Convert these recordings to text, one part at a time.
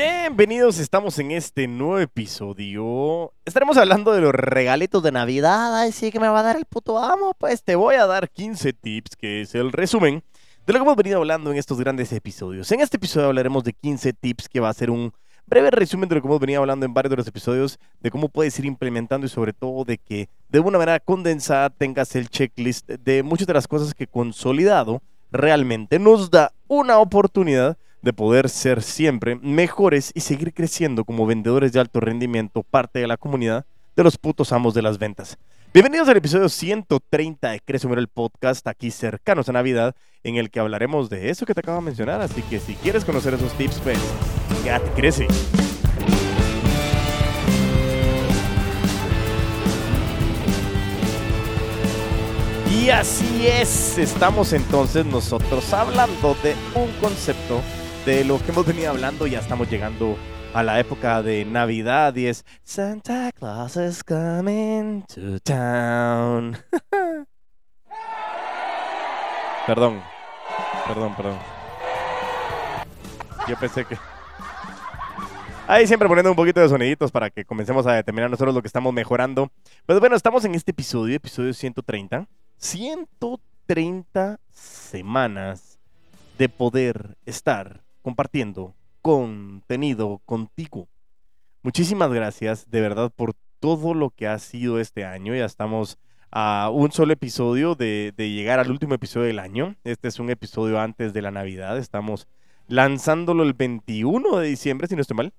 Bienvenidos, estamos en este nuevo episodio. Estaremos hablando de los regalitos de Navidad. Ay, sí que me va a dar el puto amo. Pues te voy a dar 15 tips, que es el resumen de lo que hemos venido hablando en estos grandes episodios. En este episodio hablaremos de 15 tips, que va a ser un breve resumen de lo que hemos venido hablando en varios de los episodios, de cómo puedes ir implementando y sobre todo de que de una manera condensada tengas el checklist de muchas de las cosas que consolidado realmente nos da una oportunidad de poder ser siempre mejores y seguir creciendo como vendedores de alto rendimiento, parte de la comunidad de los putos amos de las ventas. Bienvenidos al episodio 130 de Crece el podcast, aquí cercanos a Navidad, en el que hablaremos de eso que te acabo de mencionar. Así que si quieres conocer esos tips, pues ya te crece. Y así es, estamos entonces nosotros hablando de un concepto de lo que hemos venido hablando, ya estamos llegando a la época de Navidad y es Santa Claus is coming to town. perdón, perdón, perdón. Yo pensé que... Ahí siempre poniendo un poquito de soniditos para que comencemos a determinar nosotros lo que estamos mejorando. Pues bueno, estamos en este episodio, episodio 130. 130 semanas de poder estar compartiendo contenido contigo. Muchísimas gracias de verdad por todo lo que ha sido este año. Ya estamos a un solo episodio de, llegar al último episodio del año. Este es un episodio antes de la Navidad. Estamos lanzándolo el 21 de diciembre, si no estoy mal.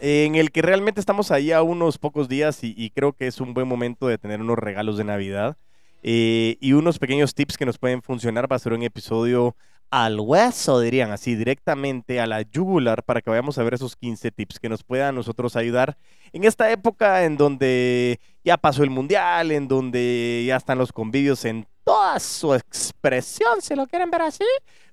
En el que realmente estamos ahí a unos pocos días y, creo que es un buen momento de tener unos regalos de Navidad. Eh, y unos pequeños tips que nos pueden funcionar. Va a ser un episodio al hueso, dirían así, directamente a la yugular para que vayamos a ver esos 15 tips que nos puedan a nosotros ayudar en esta época en donde ya pasó el mundial, en donde ya están los convivios en toda su expresión, si lo quieren ver así.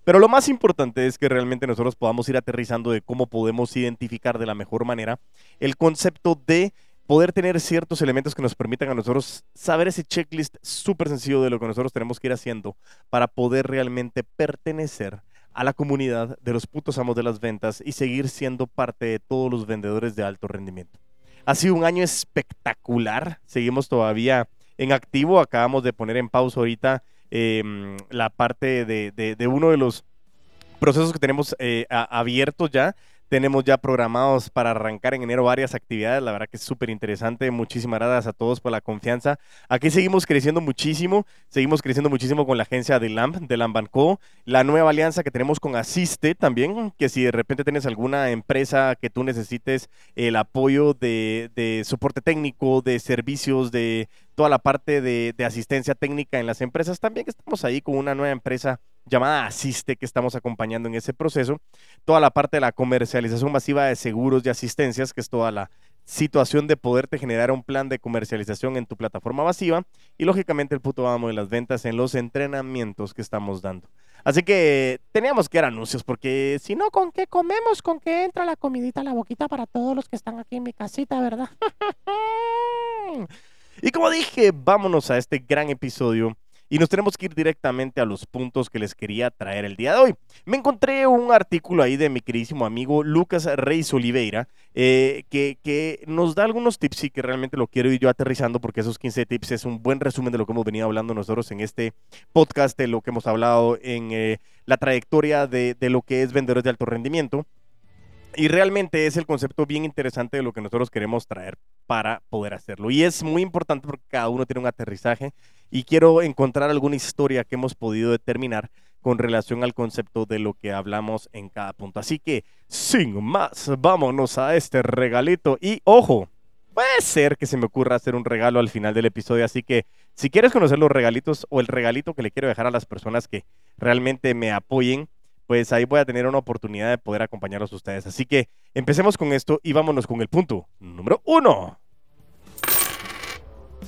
Pero lo más importante es que realmente nosotros podamos ir aterrizando de cómo podemos identificar de la mejor manera el concepto de poder tener ciertos elementos que nos permitan a nosotros saber ese checklist súper sencillo de lo que nosotros tenemos que ir haciendo para poder realmente pertenecer a la comunidad de los putos amos de las ventas y seguir siendo parte de todos los vendedores de alto rendimiento. Ha sido un año espectacular, seguimos todavía en activo, acabamos de poner en pausa ahorita em, la parte de, uno de los procesos que tenemos eh, abiertos ya, tenemos ya programados para arrancar en enero varias actividades. La verdad que es súper interesante. Muchísimas gracias a todos por la confianza. Aquí seguimos creciendo muchísimo. Seguimos creciendo muchísimo con la agencia de LAMP, de LAMP Co. La nueva alianza que tenemos con Asiste también, que si de repente tienes alguna empresa que tú necesites el apoyo de, soporte técnico, de servicios, de toda la parte de asistencia técnica en las empresas, también estamos ahí con una nueva empresa llamada Asiste que estamos acompañando en ese proceso. Toda la parte de la comercialización masiva de seguros y asistencias, que es toda la situación de poderte generar un plan de comercialización en tu plataforma masiva y lógicamente el puto amo de las ventas en los entrenamientos que estamos dando. Así que teníamos que dar anuncios porque si no, ¿con qué comemos? ¿Con qué entra la comidita a la boquita para todos los que están aquí en mi casita, verdad? y como dije, vámonos a este gran episodio y nos tenemos que ir directamente a los puntos que les quería traer el día de hoy. Me encontré un artículo ahí de mi queridísimo amigo Lucas Reis Oliveira eh, que, que, nos da algunos tips y que realmente lo quiero ir yo aterrizando porque esos 15 tips es un buen resumen de lo que hemos venido hablando nosotros en este podcast, de lo que hemos hablado en eh, la trayectoria de, de lo que es vendedores de alto rendimiento. Y realmente es el concepto bien interesante de lo que nosotros queremos traer para poder hacerlo. Y es muy importante porque cada uno tiene un aterrizaje y quiero encontrar alguna historia que hemos podido determinar con relación al concepto de lo que hablamos en cada punto. Así que, sin más, vámonos a este regalito. Y ojo, puede ser que se me ocurra hacer un regalo al final del episodio. Así que, si quieres conocer los regalitos o el regalito que le quiero dejar a las personas que realmente me apoyen, pues ahí voy a tener una oportunidad de poder acompañarlos a ustedes. Así que empecemos con esto y vámonos con el punto número uno.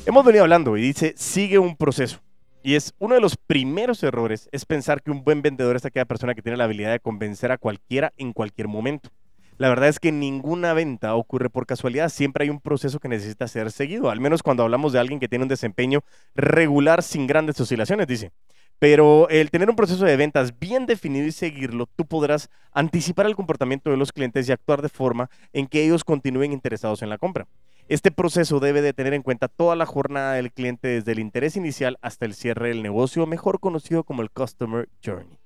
Hemos venido hablando y dice, sigue un proceso. Y es uno de los primeros errores es pensar que un buen vendedor es aquella persona que tiene la habilidad de convencer a cualquiera en cualquier momento. La verdad es que ninguna venta ocurre por casualidad, siempre hay un proceso que necesita ser seguido, al menos cuando hablamos de alguien que tiene un desempeño regular sin grandes oscilaciones, dice. Pero el tener un proceso de ventas bien definido y seguirlo, tú podrás anticipar el comportamiento de los clientes y actuar de forma en que ellos continúen interesados en la compra. Este proceso debe de tener en cuenta toda la jornada del cliente desde el interés inicial hasta el cierre del negocio, mejor conocido como el Customer Journey.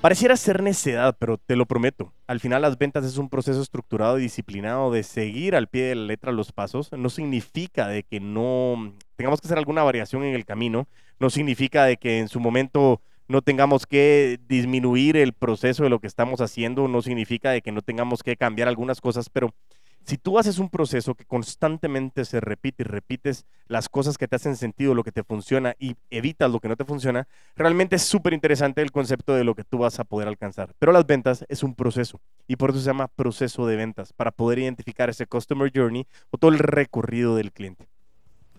Pareciera ser necedad, pero te lo prometo. Al final las ventas es un proceso estructurado y disciplinado de seguir al pie de la letra los pasos. No significa de que no tengamos que hacer alguna variación en el camino. No significa de que en su momento no tengamos que disminuir el proceso de lo que estamos haciendo. No significa de que no tengamos que cambiar algunas cosas, pero si tú haces un proceso que constantemente se repite y repites las cosas que te hacen sentido, lo que te funciona y evitas lo que no te funciona, realmente es súper interesante el concepto de lo que tú vas a poder alcanzar. Pero las ventas es un proceso y por eso se llama proceso de ventas, para poder identificar ese customer journey o todo el recorrido del cliente.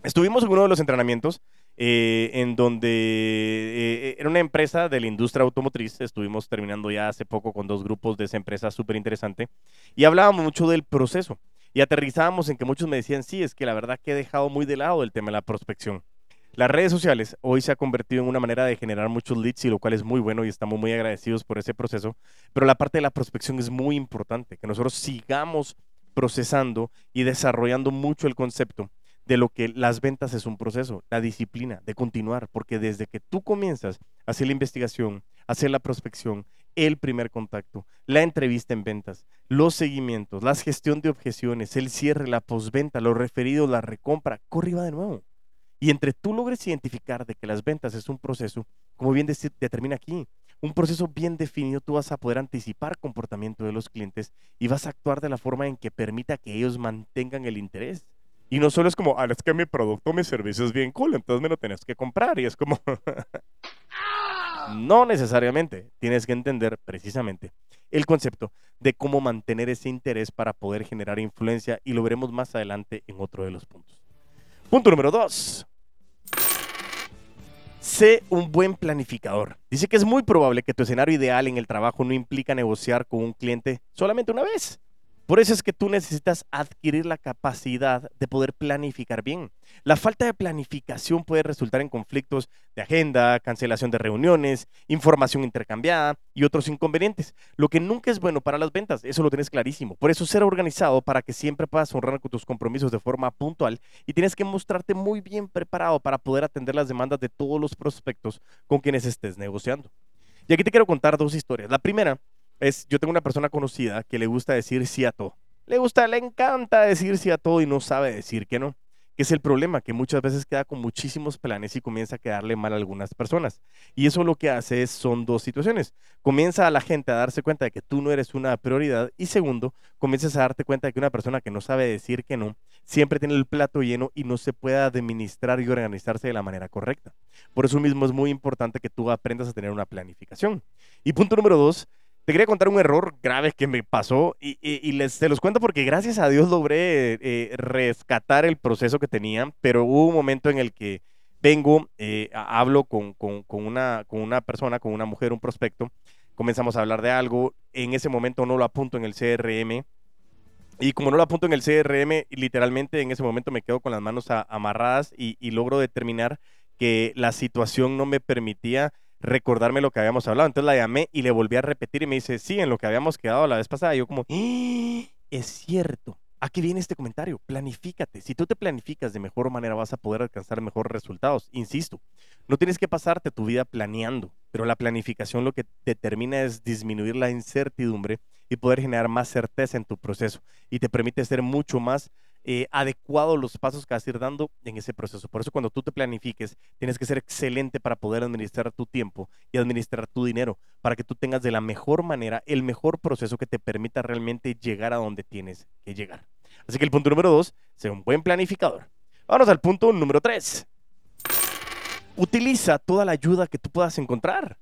Estuvimos en uno de los entrenamientos eh, en donde eh, era una empresa de la industria automotriz. Estuvimos terminando ya hace poco con dos grupos de esa empresa súper interesante y hablábamos mucho del proceso y aterrizábamos en que muchos me decían, sí, es que la verdad que he dejado muy de lado el tema de la prospección. Las redes sociales hoy se ha convertido en una manera de generar muchos leads y lo cual es muy bueno y estamos muy agradecidos por ese proceso, pero la parte de la prospección es muy importante, que nosotros sigamos procesando y desarrollando mucho el concepto de lo que las ventas es un proceso, la disciplina de continuar, porque desde que tú comienzas a hacer la investigación, a hacer la prospección, el primer contacto, la entrevista en ventas, los seguimientos, la gestión de objeciones, el cierre, la posventa, los referidos, la recompra, corre de nuevo. Y entre tú logres identificar de que las ventas es un proceso, como bien determina aquí, un proceso bien definido, tú vas a poder anticipar comportamiento de los clientes y vas a actuar de la forma en que permita que ellos mantengan el interés. Y no solo es como, ah, es que mi producto, mi servicio es bien cool, entonces me lo tienes que comprar. Y es como, no necesariamente. Tienes que entender precisamente el concepto de cómo mantener ese interés para poder generar influencia y lo veremos más adelante en otro de los puntos. Punto número dos. Sé un buen planificador. Dice que es muy probable que tu escenario ideal en el trabajo no implica negociar con un cliente solamente una vez por eso es que tú necesitas adquirir la capacidad de poder planificar bien. La falta de planificación puede resultar en conflictos de agenda, cancelación de reuniones, información intercambiada y otros inconvenientes, lo que nunca es bueno para las ventas, eso lo tienes clarísimo. Por eso ser organizado para que siempre puedas honrar con tus compromisos de forma puntual y tienes que mostrarte muy bien preparado para poder atender las demandas de todos los prospectos con quienes estés negociando. Y aquí te quiero contar dos historias. La primera es, yo tengo una persona conocida que le gusta decir sí a todo. Le gusta, le encanta decir sí a todo y no sabe decir que no. Que es el problema, que muchas veces queda con muchísimos planes y comienza a quedarle mal a algunas personas. Y eso lo que hace es, son dos situaciones. Comienza a la gente a darse cuenta de que tú no eres una prioridad y segundo, comienzas a darte cuenta de que una persona que no sabe decir que no, siempre tiene el plato lleno y no se puede administrar y organizarse de la manera correcta. Por eso mismo es muy importante que tú aprendas a tener una planificación. Y punto número dos, te quería contar un error grave que me pasó y, les, se los cuento porque gracias a Dios logré eh, rescatar el proceso que tenía, pero hubo un momento en el que vengo, eh, hablo con, con, una, con una persona, con una mujer, un prospecto, comenzamos a hablar de algo, en ese momento no lo apunto en el CRM, y como no lo apunto en el CRM, literalmente en ese momento me quedo con las manos amarradas y, y, logro determinar que la situación no me permitía recordarme lo que habíamos hablado. Entonces la llamé y le volví a repetir y me dice, sí, en lo que habíamos quedado la vez pasada. yo como, ¡Ah! es cierto. Aquí viene este comentario, planifícate. Si tú te planificas de mejor manera vas a poder alcanzar mejores resultados. Insisto, no tienes que pasarte tu vida planeando, pero la planificación lo que determina es disminuir la incertidumbre y poder generar más certeza en tu proceso y te permite ser mucho más eh, adecuado los pasos que vas a ir dando en ese proceso. Por eso cuando tú te planifiques, tienes que ser excelente para poder administrar tu tiempo y administrar tu dinero, para que tú tengas de la mejor manera el mejor proceso que te permita realmente llegar a donde tienes que llegar. Así que el punto número dos, sea un buen planificador. Vamos al punto número tres. Utiliza toda la ayuda que tú puedas encontrar.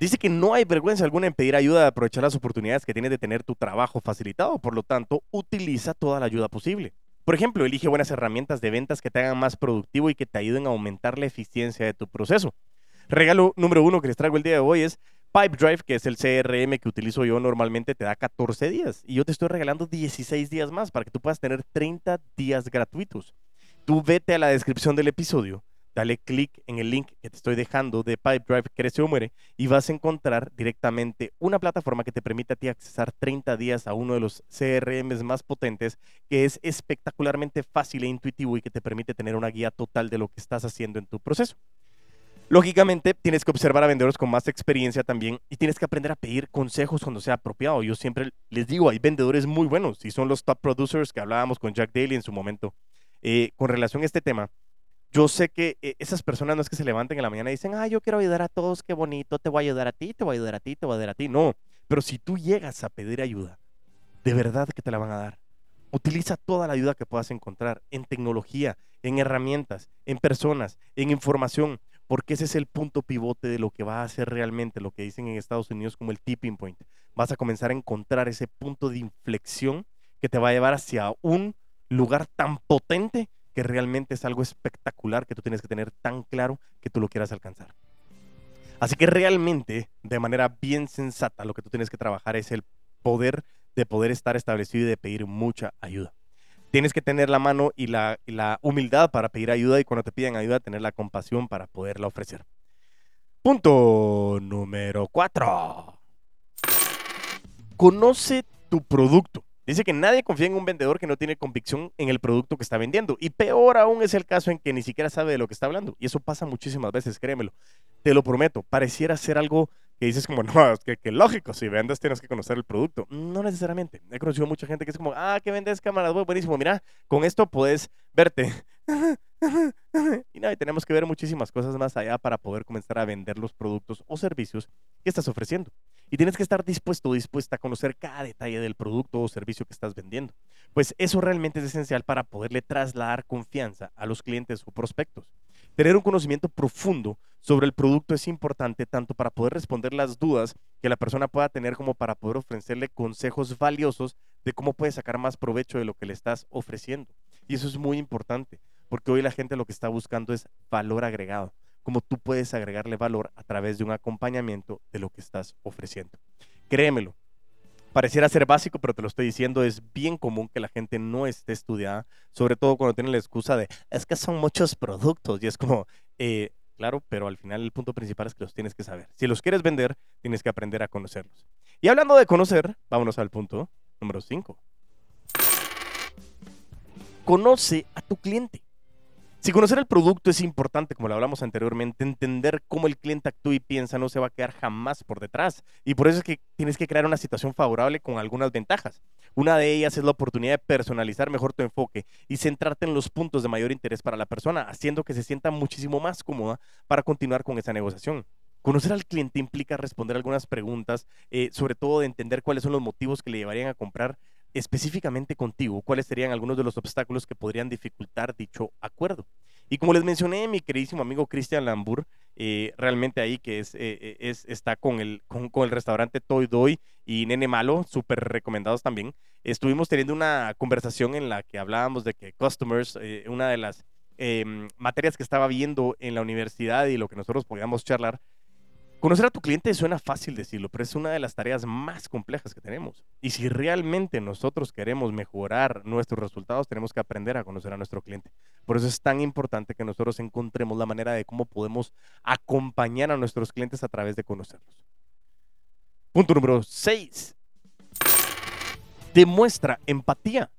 Dice que no hay vergüenza alguna en pedir ayuda de aprovechar las oportunidades que tienes de tener tu trabajo facilitado. Por lo tanto, utiliza toda la ayuda posible. Por ejemplo, elige buenas herramientas de ventas que te hagan más productivo y que te ayuden a aumentar la eficiencia de tu proceso. Regalo número uno que les traigo el día de hoy es Pipedrive, que es el CRM que utilizo yo normalmente, te da 14 días. Y yo te estoy regalando 16 días más para que tú puedas tener 30 días gratuitos. Tú vete a la descripción del episodio dale clic en el link que te estoy dejando de Pipedrive Crece o Muere y vas a encontrar directamente una plataforma que te permite a ti accesar 30 días a uno de los CRMs más potentes que es espectacularmente fácil e intuitivo y que te permite tener una guía total de lo que estás haciendo en tu proceso. Lógicamente, tienes que observar a vendedores con más experiencia también y tienes que aprender a pedir consejos cuando sea apropiado. Yo siempre les digo, hay vendedores muy buenos y son los top producers que hablábamos con Jack Daly en su momento. Eh, con relación a este tema, yo sé que eh, esas personas no es que se levanten en la mañana y dicen, ah, yo quiero ayudar a todos, qué bonito, te voy a ayudar a ti, te voy a ayudar a ti, te voy a ayudar a ti. No, pero si tú llegas a pedir ayuda, de verdad que te la van a dar. Utiliza toda la ayuda que puedas encontrar en tecnología, en herramientas, en personas, en información porque ese es el punto pivote de lo que va a hacer realmente lo que dicen en Estados Unidos como el tipping point. Vas a comenzar a encontrar ese punto de inflexión que te va a llevar hacia un lugar tan potente que realmente es algo espectacular que tú tienes que tener tan claro que tú lo quieras alcanzar. Así que realmente, de manera bien sensata, lo que tú tienes que trabajar es el poder de poder estar establecido y de pedir mucha ayuda tienes que tener la mano y la, humildad para pedir ayuda y cuando te piden ayuda, tener la compasión para poderla ofrecer. Punto número cuatro. Conoce tu producto. Dice que nadie confía en un vendedor que no tiene convicción en el producto que está vendiendo. Y peor aún es el caso en que ni siquiera sabe de lo que está hablando. Y eso pasa muchísimas veces, créemelo. Te lo prometo. Pareciera ser algo que dices como, no, es que, que, lógico, si vendes tienes que conocer el producto. No necesariamente. He conocido mucha gente que es como, ah, ¿qué vendes cámaras? buenísimo, mira, con esto puedes verte. y nada, tenemos que ver muchísimas cosas más allá para poder comenzar a vender los productos o servicios que estás ofreciendo. Y tienes que estar dispuesto o dispuesta a conocer cada detalle del producto o servicio que estás vendiendo. Pues eso realmente es esencial para poderle trasladar confianza a los clientes o prospectos. Tener un conocimiento profundo sobre el producto es importante tanto para poder responder las dudas que la persona pueda tener como para poder ofrecerle consejos valiosos de cómo puede sacar más provecho de lo que le estás ofreciendo. Y eso es muy importante, porque hoy la gente lo que está buscando es valor agregado, como tú puedes agregarle valor a través de un acompañamiento de lo que estás ofreciendo. Créemelo, pareciera ser básico, pero te lo estoy diciendo, es bien común que la gente no esté estudiada, sobre todo cuando tiene la excusa de, es que son muchos productos y es como, eh, claro, pero al final el punto principal es que los tienes que saber. Si los quieres vender, tienes que aprender a conocerlos. Y hablando de conocer, vámonos al punto número 5. Conoce a tu cliente. Si conocer el producto es importante, como lo hablamos anteriormente, entender cómo el cliente actúa y piensa no se va a quedar jamás por detrás. Y por eso es que tienes que crear una situación favorable con algunas ventajas. Una de ellas es la oportunidad de personalizar mejor tu enfoque y centrarte en los puntos de mayor interés para la persona, haciendo que se sienta muchísimo más cómoda para continuar con esa negociación. Conocer al cliente implica responder algunas preguntas, eh, sobre todo de entender cuáles son los motivos que le llevarían a comprar específicamente contigo, cuáles serían algunos de los obstáculos que podrían dificultar dicho acuerdo. Y como les mencioné, mi queridísimo amigo Cristian Lambur, eh, realmente ahí que es, eh, es, está con el, con, el restaurante Toy Doy y Nene Malo, súper recomendados también. Estuvimos teniendo una conversación en la que hablábamos de que customers, eh, una de las em, materias que estaba viendo en la universidad y lo que nosotros podíamos charlar, Conocer a tu cliente suena fácil decirlo, pero es una de las tareas más complejas que tenemos. Y si realmente nosotros queremos mejorar nuestros resultados, tenemos que aprender a conocer a nuestro cliente. Por eso es tan importante que nosotros encontremos la manera de cómo podemos acompañar a nuestros clientes a través de conocerlos. Punto número 6. Demuestra empatía.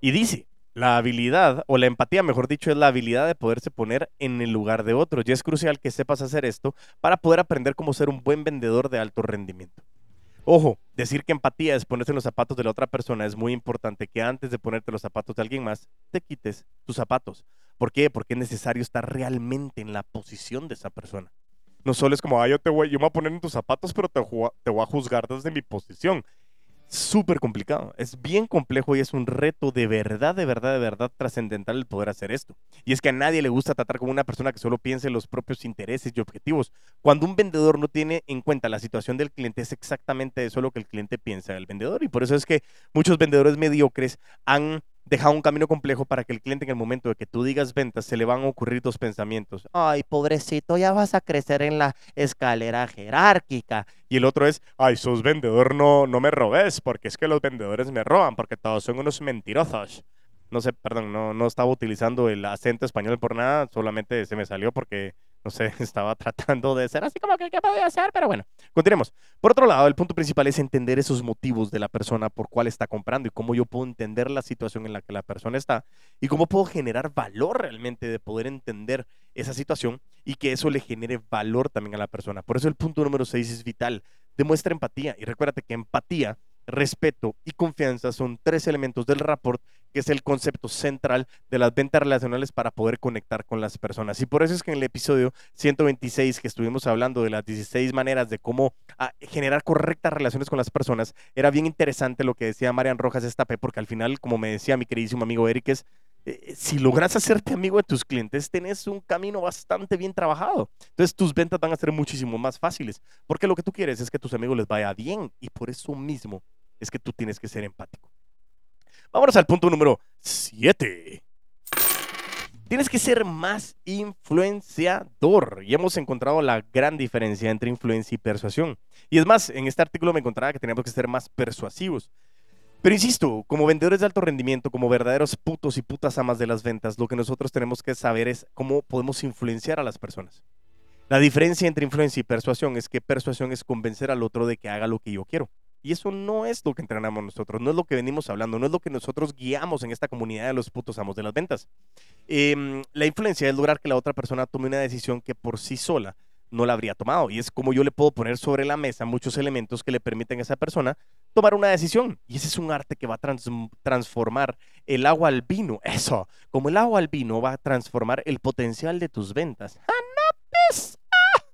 Y dice, la habilidad, o la empatía, mejor dicho, es la habilidad de poderse poner en el lugar de otro. Y es crucial que sepas hacer esto para poder aprender cómo ser un buen vendedor de alto rendimiento. Ojo, decir que empatía es ponerse en los zapatos de la otra persona es muy importante que antes de ponerte los zapatos de alguien más, te quites tus zapatos. ¿Por qué? Porque es necesario estar realmente en la posición de esa persona. No solo es como, ah, yo, te voy, yo me voy a poner en tus zapatos, pero te, te voy a juzgar desde mi posición súper complicado. Es bien complejo y es un reto de verdad, de verdad, de verdad trascendental el poder hacer esto. Y es que a nadie le gusta tratar como una persona que solo piense en los propios intereses y objetivos. Cuando un vendedor no tiene en cuenta la situación del cliente, es exactamente eso lo que el cliente piensa del vendedor. Y por eso es que muchos vendedores mediocres han deja un camino complejo para que el cliente en el momento de que tú digas ventas se le van a ocurrir dos pensamientos. Ay, pobrecito, ya vas a crecer en la escalera jerárquica. Y el otro es, ay, sos vendedor, no, no me robes, porque es que los vendedores me roban, porque todos son unos mentirosos. no sé, perdón, no, no estaba utilizando el acento español por nada, solamente se me salió porque no sé, estaba tratando de ser así como que, ¿qué podía hacer? Pero bueno, continuemos. Por otro lado, el punto principal es entender esos motivos de la persona por cuál está comprando y cómo yo puedo entender la situación en la que la persona está y cómo puedo generar valor realmente de poder entender esa situación y que eso le genere valor también a la persona. Por eso el punto número 6 es vital. Demuestra empatía y recuérdate que empatía respeto y confianza son tres elementos del rapport que es el concepto central de las ventas relacionales para poder conectar con las personas. Y por eso es que en el episodio 126 que estuvimos hablando de las 16 maneras de cómo ah, generar correctas relaciones con las personas, era bien interesante lo que decía Marian Rojas Estape, porque al final, como me decía mi queridísimo amigo Eric, es, eh, si logras hacerte amigo de tus clientes, tenés un camino bastante bien trabajado. Entonces tus ventas van a ser muchísimo más fáciles, porque lo que tú quieres es que tus amigos les vaya bien y por eso mismo es que tú tienes que ser empático. Vámonos al punto número 7. Tienes que ser más influenciador. Y hemos encontrado la gran diferencia entre influencia y persuasión. Y es más, en este artículo me encontraba que teníamos que ser más persuasivos. Pero insisto, como vendedores de alto rendimiento, como verdaderos putos y putas amas de las ventas, lo que nosotros tenemos que saber es cómo podemos influenciar a las personas. La diferencia entre influencia y persuasión es que persuasión es convencer al otro de que haga lo que yo quiero. Y eso no es lo que entrenamos nosotros, no es lo que venimos hablando, no es lo que nosotros guiamos en esta comunidad de los putos amos de las ventas. Em, la influencia es lograr que la otra persona tome una decisión que por sí sola no la habría tomado. Y es como yo le puedo poner sobre la mesa muchos elementos que le permiten a esa persona tomar una decisión. Y ese es un arte que va a transformar el agua al vino. Eso, como el agua al vino va a transformar el potencial de tus ventas. ¡Ah, pues! ¡Ah!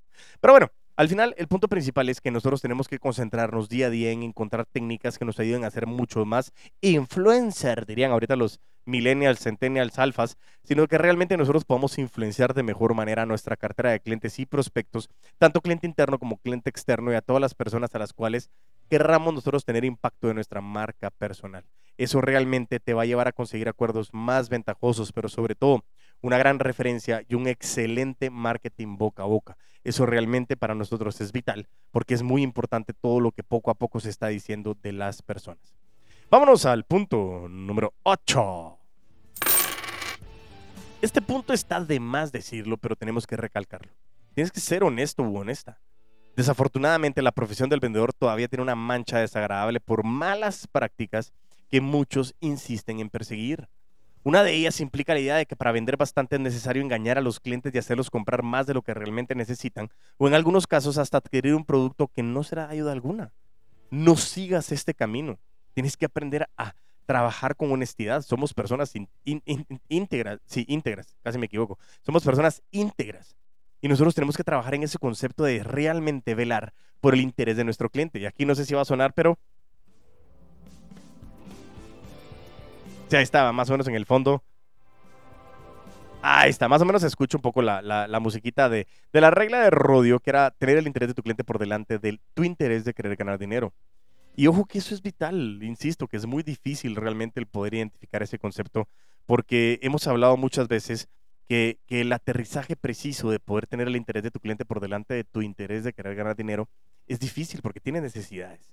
Pero bueno, al final, el punto principal es que nosotros tenemos que concentrarnos día a día en encontrar técnicas que nos ayuden a ser mucho más influencer, dirían ahorita los millennials, centennials, alfas, sino que realmente nosotros podamos influenciar de mejor manera nuestra cartera de clientes y prospectos, tanto cliente interno como cliente externo y a todas las personas a las cuales querramos nosotros tener impacto de nuestra marca personal. Eso realmente te va a llevar a conseguir acuerdos más ventajosos, pero sobre todo una gran referencia y un excelente marketing boca a boca. Eso realmente para nosotros es vital porque es muy importante todo lo que poco a poco se está diciendo de las personas. Vámonos al punto número 8. Este punto está de más decirlo, pero tenemos que recalcarlo. Tienes que ser honesto u honesta. Desafortunadamente, la profesión del vendedor todavía tiene una mancha desagradable por malas prácticas que muchos insisten en perseguir. Una de ellas implica la idea de que para vender bastante es necesario engañar a los clientes y hacerlos comprar más de lo que realmente necesitan, o en algunos casos hasta adquirir un producto que no será de ayuda alguna. No sigas este camino. Tienes que aprender a trabajar con honestidad. Somos personas íntegras, sí, íntegras, casi me equivoco. Somos personas íntegras. Y nosotros tenemos que trabajar en ese concepto de realmente velar por el interés de nuestro cliente. Y aquí no sé si va a sonar, pero Sí, ahí estaba, más o menos en el fondo. Ahí está, más o menos se escucha un poco la, la, musiquita de, de, la regla de Rodio, que era tener el interés de tu cliente por delante de tu interés de querer ganar dinero. Y ojo que eso es vital, insisto, que es muy difícil realmente el poder identificar ese concepto, porque hemos hablado muchas veces que, que el aterrizaje preciso de poder tener el interés de tu cliente por delante de tu interés de querer ganar dinero es difícil porque tiene necesidades.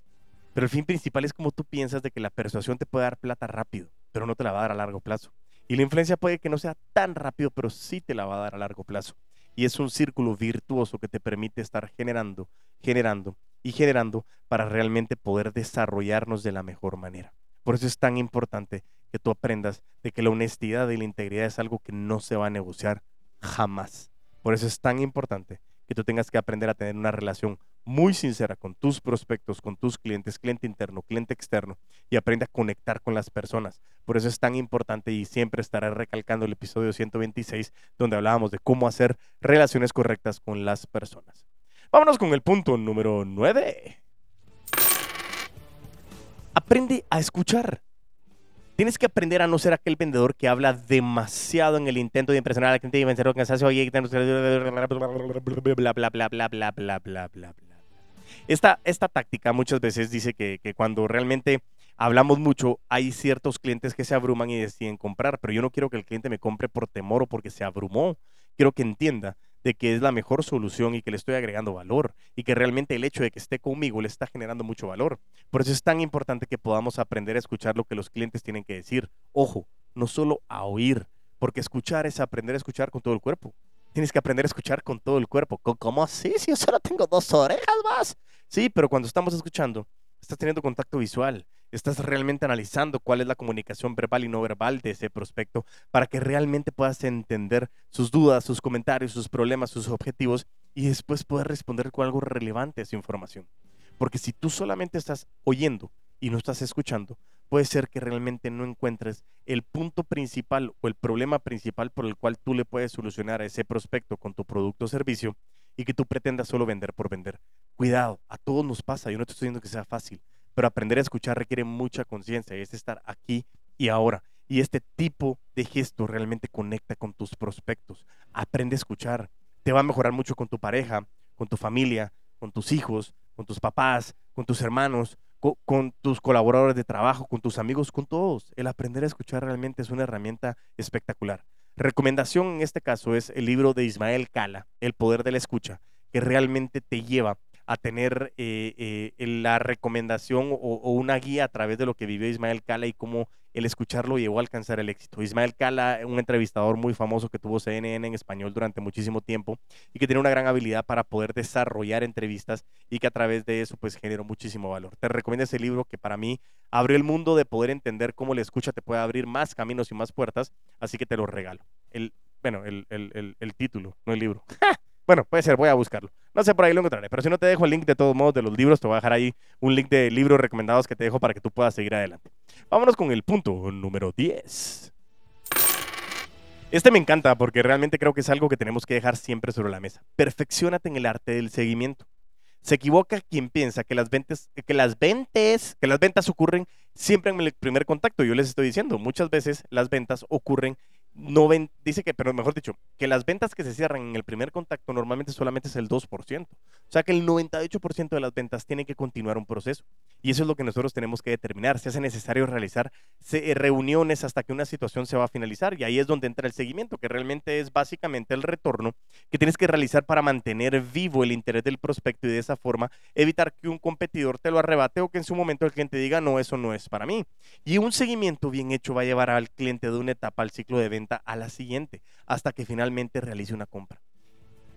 Pero el fin principal es como tú piensas de que la persuasión te puede dar plata rápido pero no te la va a dar a largo plazo. Y la influencia puede que no sea tan rápido, pero sí te la va a dar a largo plazo. Y es un círculo virtuoso que te permite estar generando, generando y generando para realmente poder desarrollarnos de la mejor manera. Por eso es tan importante que tú aprendas de que la honestidad y la integridad es algo que no se va a negociar jamás. Por eso es tan importante que tú tengas que aprender a tener una relación muy sincera con tus prospectos, con tus clientes, cliente interno, cliente externo, y aprende a conectar con las personas. Por eso es tan importante y siempre estaré recalcando el episodio 126, donde hablábamos de cómo hacer relaciones correctas con las personas. Vámonos con el punto número 9. Aprende a escuchar. Tienes que aprender a no ser aquel vendedor que habla demasiado en el intento de impresionar al cliente y vencer cansancio bla bla bla bla bla bla bla bla bla esta, esta táctica muchas veces dice que, que cuando realmente hablamos mucho, hay ciertos clientes que se abruman y deciden comprar, pero yo no quiero que el cliente me compre por temor o porque se abrumó. Quiero que entienda de que es la mejor solución y que le estoy agregando valor y que realmente el hecho de que esté conmigo le está generando mucho valor. Por eso es tan importante que podamos aprender a escuchar lo que los clientes tienen que decir. Ojo, no solo a oír, porque escuchar es aprender a escuchar con todo el cuerpo. Tienes que aprender a escuchar con todo el cuerpo. ¿Cómo así? Si yo solo tengo dos orejas más. Sí, pero cuando estamos escuchando, estás teniendo contacto visual, estás realmente analizando cuál es la comunicación verbal y no verbal de ese prospecto para que realmente puedas entender sus dudas, sus comentarios, sus problemas, sus objetivos y después poder responder con algo relevante a esa información. Porque si tú solamente estás oyendo y no estás escuchando, puede ser que realmente no encuentres el punto principal o el problema principal por el cual tú le puedes solucionar a ese prospecto con tu producto o servicio y que tú pretendas solo vender por vender. Cuidado, a todos nos pasa, yo no te estoy diciendo que sea fácil, pero aprender a escuchar requiere mucha conciencia y es estar aquí y ahora. Y este tipo de gesto realmente conecta con tus prospectos. Aprende a escuchar. Te va a mejorar mucho con tu pareja, con tu familia, con tus hijos, con tus papás, con tus hermanos, con, tus colaboradores de trabajo, con tus amigos, con todos. El aprender a escuchar realmente es una herramienta espectacular. Recomendación en este caso es el libro de Ismael Cala, El poder de la escucha, que realmente te lleva a tener eh, eh, la recomendación o, una guía a través de lo que vivió Ismael Cala y cómo el escucharlo llevó a alcanzar el éxito. Ismael Cala, un entrevistador muy famoso que tuvo CNN en español durante muchísimo tiempo y que tiene una gran habilidad para poder desarrollar entrevistas y que a través de eso pues generó muchísimo valor. Te recomiendo ese libro que para mí abrió el mundo de poder entender cómo la escucha te puede abrir más caminos y más puertas, así que te lo regalo. El, bueno, el, el, el título, no el libro. Bueno, puede ser, voy a buscarlo. No sé, por ahí lo encontraré. Pero si no te dejo el link de todos modos de los libros, te voy a dejar ahí un link de libros recomendados que te dejo para que tú puedas seguir adelante. Vámonos con el punto número 10. Este me encanta porque realmente creo que es algo que tenemos que dejar siempre sobre la mesa. Perfeccionate en el arte del seguimiento. Se equivoca quien piensa que las ventas, que las ventas, que las ventas ocurren siempre en el primer contacto. Yo les estoy diciendo, muchas veces las ventas ocurren no ven, dice que, pero mejor dicho, que las ventas que se cierran en el primer contacto normalmente solamente es el 2%. O sea que el 98% de las ventas tiene que continuar un proceso. Y eso es lo que nosotros tenemos que determinar. Si hace necesario realizar eh, reuniones hasta que una situación se va a finalizar. Y ahí es donde entra el seguimiento, que realmente es básicamente el retorno que tienes que realizar para mantener vivo el interés del prospecto y de esa forma evitar que un competidor te lo arrebate o que en su momento el cliente diga, no, eso no es para mí. Y un seguimiento bien hecho va a llevar al cliente de una etapa al ciclo de venta a la siguiente, hasta que finalmente realice una compra.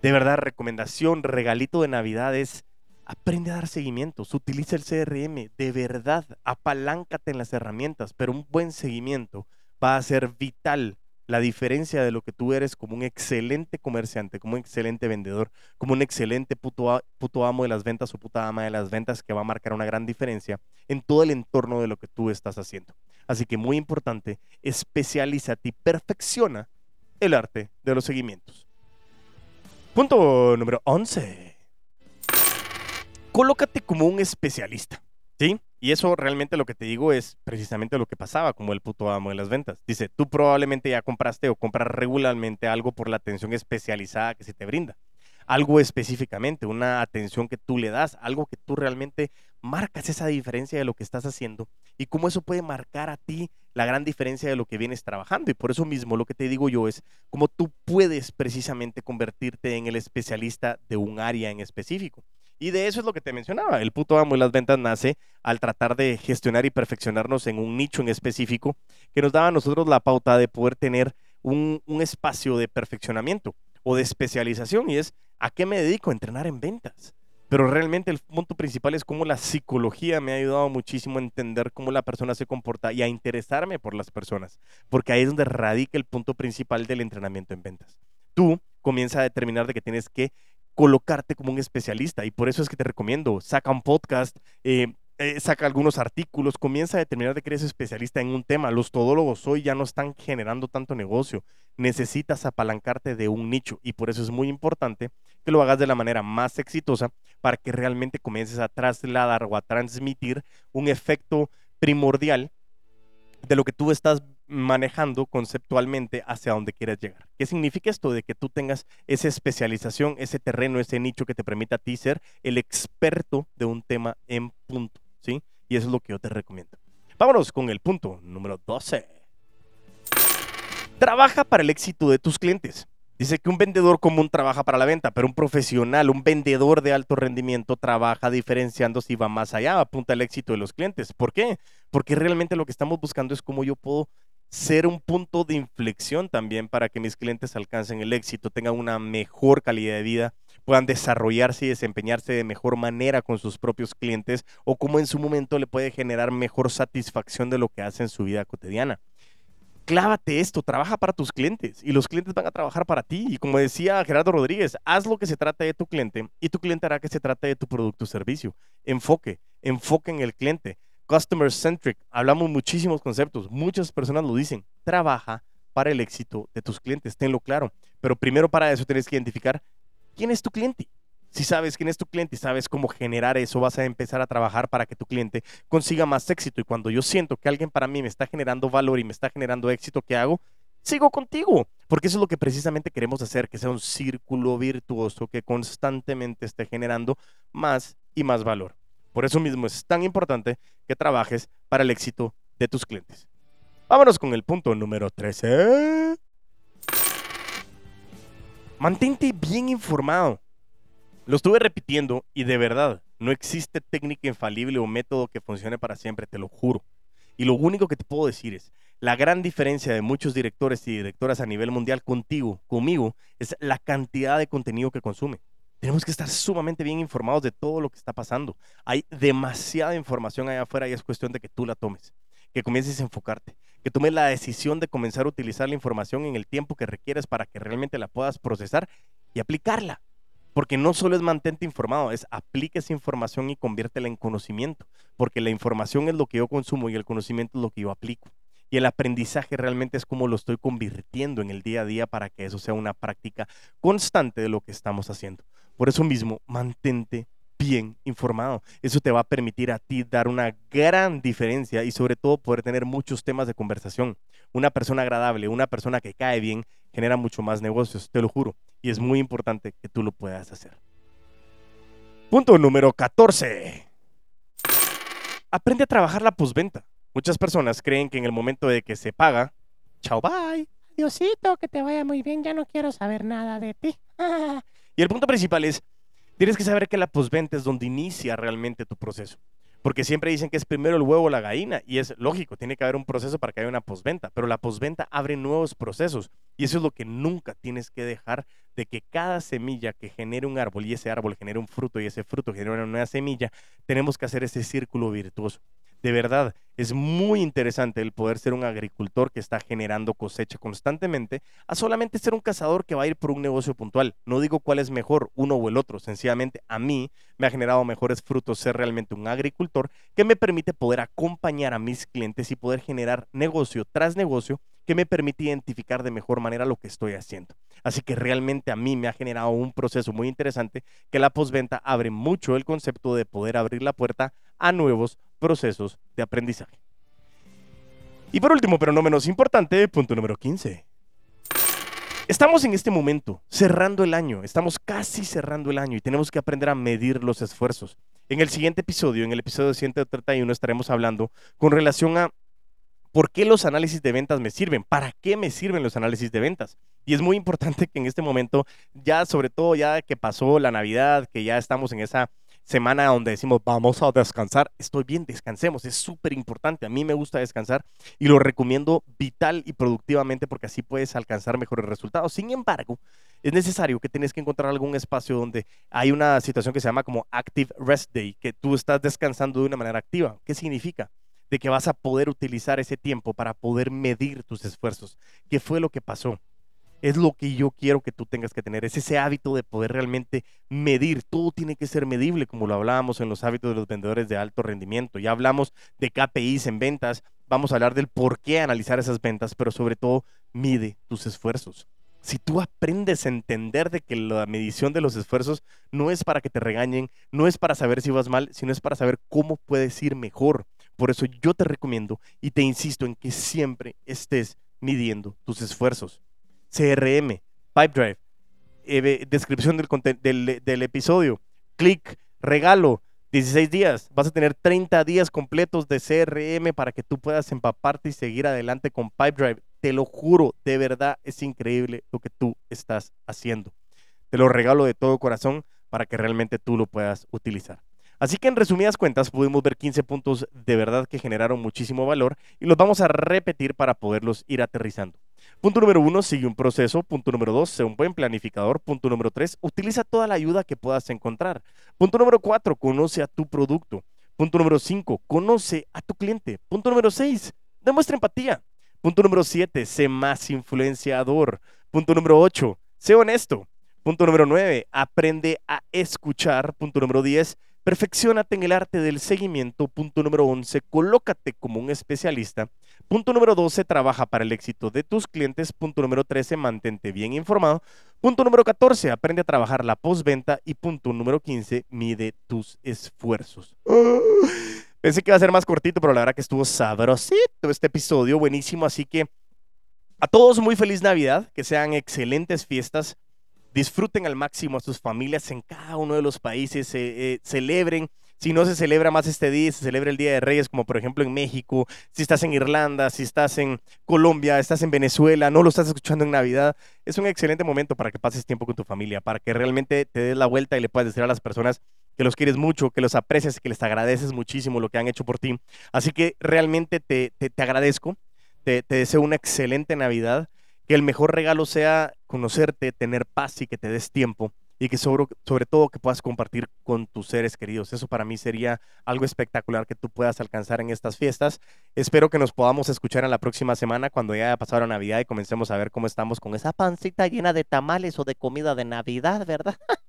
De verdad, recomendación, regalito de Navidad es aprende a dar seguimientos, utiliza el CRM, de verdad, apaláncate en las herramientas, pero un buen seguimiento va a ser vital la diferencia de lo que tú eres como un excelente comerciante, como un excelente vendedor, como un excelente puto, puto, amo de las ventas o puta ama de las ventas que va a marcar una gran diferencia en todo el entorno de lo que tú estás haciendo. Así que muy importante, especialízate y perfecciona el arte de los seguimientos. Punto número 11. Colócate como un especialista. ¿Sí? Y eso realmente lo que te digo es precisamente lo que pasaba como el puto amo de las ventas. Dice, tú probablemente ya compraste o compras regularmente algo por la atención especializada que se te brinda algo específicamente, una atención que tú le das, algo que tú realmente marcas esa diferencia de lo que estás haciendo y cómo eso puede marcar a ti la gran diferencia de lo que vienes trabajando. Y por eso mismo lo que te digo yo es cómo tú puedes precisamente convertirte en el especialista de un área en específico. Y de eso es lo que te mencionaba. El puto amo de las ventas nace al tratar de gestionar y perfeccionarnos en un nicho en específico que nos daba a nosotros la pauta de poder tener un, un espacio de perfeccionamiento o de especialización y es ¿A qué me dedico? A entrenar en ventas. Pero realmente el punto principal es cómo la psicología me ha ayudado muchísimo a entender cómo la persona se comporta y a interesarme por las personas, porque ahí es donde radica el punto principal del entrenamiento en ventas. Tú comienzas a determinar de que tienes que colocarte como un especialista y por eso es que te recomiendo, saca un podcast, eh, eh, saca algunos artículos, comienza a determinar de que eres especialista en un tema. Los todólogos hoy ya no están generando tanto negocio. Necesitas apalancarte de un nicho y por eso es muy importante que lo hagas de la manera más exitosa para que realmente comiences a trasladar o a transmitir un efecto primordial de lo que tú estás manejando conceptualmente hacia donde quieres llegar. ¿Qué significa esto? De que tú tengas esa especialización, ese terreno, ese nicho que te permita a ti ser el experto de un tema en punto. ¿Sí? Y eso es lo que yo te recomiendo. Vámonos con el punto número 12. Trabaja para el éxito de tus clientes. Dice que un vendedor común trabaja para la venta, pero un profesional, un vendedor de alto rendimiento trabaja diferenciando si va más allá, apunta al éxito de los clientes. ¿Por qué? Porque realmente lo que estamos buscando es cómo yo puedo ser un punto de inflexión también para que mis clientes alcancen el éxito, tengan una mejor calidad de vida, puedan desarrollarse y desempeñarse de mejor manera con sus propios clientes o cómo en su momento le puede generar mejor satisfacción de lo que hace en su vida cotidiana clávate esto, trabaja para tus clientes y los clientes van a trabajar para ti. Y como decía Gerardo Rodríguez, haz lo que se trata de tu cliente y tu cliente hará que se trate de tu producto o servicio. Enfoque, enfoque en el cliente. Customer centric, hablamos muchísimos conceptos, muchas personas lo dicen. Trabaja para el éxito de tus clientes, tenlo claro. Pero primero para eso tienes que identificar quién es tu cliente. Si sabes quién es tu cliente y sabes cómo generar eso, vas a empezar a trabajar para que tu cliente consiga más éxito. Y cuando yo siento que alguien para mí me está generando valor y me está generando éxito, ¿qué hago? Sigo contigo, porque eso es lo que precisamente queremos hacer, que sea un círculo virtuoso que constantemente esté generando más y más valor. Por eso mismo es tan importante que trabajes para el éxito de tus clientes. Vámonos con el punto número 13. Mantente bien informado. Lo estuve repitiendo y de verdad, no existe técnica infalible o método que funcione para siempre, te lo juro. Y lo único que te puedo decir es, la gran diferencia de muchos directores y directoras a nivel mundial contigo, conmigo, es la cantidad de contenido que consume. Tenemos que estar sumamente bien informados de todo lo que está pasando. Hay demasiada información allá afuera y es cuestión de que tú la tomes, que comiences a enfocarte, que tomes la decisión de comenzar a utilizar la información en el tiempo que requieres para que realmente la puedas procesar y aplicarla. Porque no solo es mantente informado, es aplique esa información y conviértela en conocimiento. Porque la información es lo que yo consumo y el conocimiento es lo que yo aplico. Y el aprendizaje realmente es como lo estoy convirtiendo en el día a día para que eso sea una práctica constante de lo que estamos haciendo. Por eso mismo, mantente bien informado. Eso te va a permitir a ti dar una gran diferencia y sobre todo poder tener muchos temas de conversación. Una persona agradable, una persona que cae bien, genera mucho más negocios, te lo juro. Y es muy importante que tú lo puedas hacer. Punto número 14. Aprende a trabajar la postventa. Muchas personas creen que en el momento de que se paga, chao, bye. Diosito, que te vaya muy bien, ya no quiero saber nada de ti. y el punto principal es, tienes que saber que la postventa es donde inicia realmente tu proceso. Porque siempre dicen que es primero el huevo o la gallina, y es lógico, tiene que haber un proceso para que haya una postventa, pero la postventa abre nuevos procesos, y eso es lo que nunca tienes que dejar de que cada semilla que genere un árbol y ese árbol genere un fruto y ese fruto genere una nueva semilla, tenemos que hacer ese círculo virtuoso de verdad, es muy interesante el poder ser un agricultor que está generando cosecha constantemente, a solamente ser un cazador que va a ir por un negocio puntual. No digo cuál es mejor, uno o el otro, sencillamente a mí me ha generado mejores frutos ser realmente un agricultor que me permite poder acompañar a mis clientes y poder generar negocio tras negocio que me permite identificar de mejor manera lo que estoy haciendo. Así que realmente a mí me ha generado un proceso muy interesante que la postventa abre mucho el concepto de poder abrir la puerta a nuevos procesos de aprendizaje. Y por último, pero no menos importante, punto número 15. Estamos en este momento cerrando el año, estamos casi cerrando el año y tenemos que aprender a medir los esfuerzos. En el siguiente episodio, en el episodio 131, estaremos hablando con relación a por qué los análisis de ventas me sirven, para qué me sirven los análisis de ventas. Y es muy importante que en este momento, ya sobre todo ya que pasó la Navidad, que ya estamos en esa semana donde decimos vamos a descansar, estoy bien, descansemos, es súper importante, a mí me gusta descansar y lo recomiendo vital y productivamente porque así puedes alcanzar mejores resultados. Sin embargo, es necesario que tienes que encontrar algún espacio donde hay una situación que se llama como Active Rest Day, que tú estás descansando de una manera activa. ¿Qué significa? De que vas a poder utilizar ese tiempo para poder medir tus esfuerzos. ¿Qué fue lo que pasó? Es lo que yo quiero que tú tengas que tener, es ese hábito de poder realmente medir. Todo tiene que ser medible, como lo hablábamos en los hábitos de los vendedores de alto rendimiento. Ya hablamos de KPIs en ventas, vamos a hablar del por qué analizar esas ventas, pero sobre todo mide tus esfuerzos. Si tú aprendes a entender de que la medición de los esfuerzos no es para que te regañen, no es para saber si vas mal, sino es para saber cómo puedes ir mejor. Por eso yo te recomiendo y te insisto en que siempre estés midiendo tus esfuerzos. CRM, Pipedrive, eh, descripción del, del, episodio, clic, regalo, 16 días. Vas a tener 30 días completos de CRM para que tú puedas empaparte y seguir adelante con Pipedrive. te lo juro, de verdad es increíble lo que tú estás haciendo. Te lo regalo de todo corazón para que realmente tú lo puedas utilizar. Así que en resumidas cuentas pudimos ver 15 puntos de verdad que generaron muchísimo valor y los vamos a repetir para poderlos ir aterrizando. Punto número uno, sigue un proceso. Punto número dos, sé un buen planificador. Punto número tres, utiliza toda la ayuda que puedas encontrar. Punto número cuatro, conoce a tu producto. Punto número cinco, conoce a tu cliente. Punto número seis, demuestra empatía. Punto número siete, sé más influenciador. Punto número ocho, sé honesto. Punto número nueve, aprende a escuchar. Punto número diez, Perfeccionate en el arte del seguimiento. Punto número 11, colócate como un especialista. Punto número 12, trabaja para el éxito de tus clientes. Punto número 13, mantente bien informado. Punto número 14, aprende a trabajar la postventa. Y punto número 15, mide tus esfuerzos. Pensé que iba a ser más cortito, pero la verdad que estuvo sabrosito este episodio, buenísimo. Así que a todos muy feliz Navidad, que sean excelentes fiestas disfruten al máximo a sus familias en cada uno de los países, eh, celebren. Si no se celebra más este día, se celebra el Día de Reyes, como por ejemplo en México, si estás en Irlanda, si estás en Colombia, estás en Venezuela, no lo estás escuchando en Navidad, es un excelente momento para que pases tiempo con tu familia, para que realmente te des la vuelta y le puedas decir a las personas que los quieres mucho, que los aprecias, que les agradeces muchísimo lo que han hecho por ti. Así que realmente te, te, agradezco, te, te deseo una excelente Navidad que el mejor regalo sea conocerte, tener paz y que te des tiempo y que sobre, sobre todo que puedas compartir con tus seres queridos. Eso para mí sería algo espectacular que tú puedas alcanzar en estas fiestas. Espero que nos podamos escuchar en la próxima semana cuando ya haya pasado Navidad y comencemos a ver cómo estamos con esa pancita llena de tamales o de comida de Navidad, ¿verdad?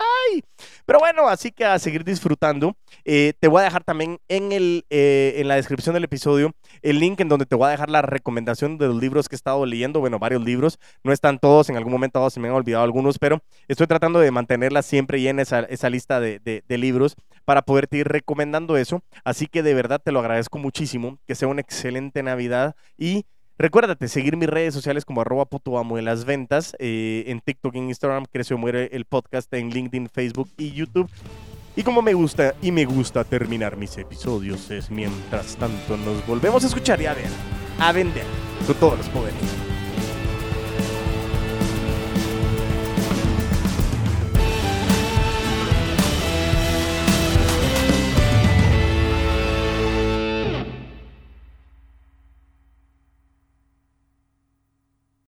Pero bueno, así que a seguir disfrutando. Eh, te voy a dejar también en, el, eh, en la descripción del episodio el link en donde te voy a dejar la recomendación de los libros que he estado leyendo. Bueno, varios libros. No están todos, en algún momento se me han olvidado algunos, pero estoy tratando de mantenerla siempre llena esa, esa lista de, de, libros para poderte ir recomendando eso. Así que de verdad te lo agradezco muchísimo. Que sea una excelente Navidad y Recuérdate, seguir mis redes sociales como arroba puto amo en las ventas, eh, en TikTok, en Instagram, Creció Muere el podcast, en LinkedIn, Facebook y YouTube. Y como me gusta y me gusta terminar mis episodios es mientras tanto nos volvemos a escuchar y a ver, a vender con todos los poderes.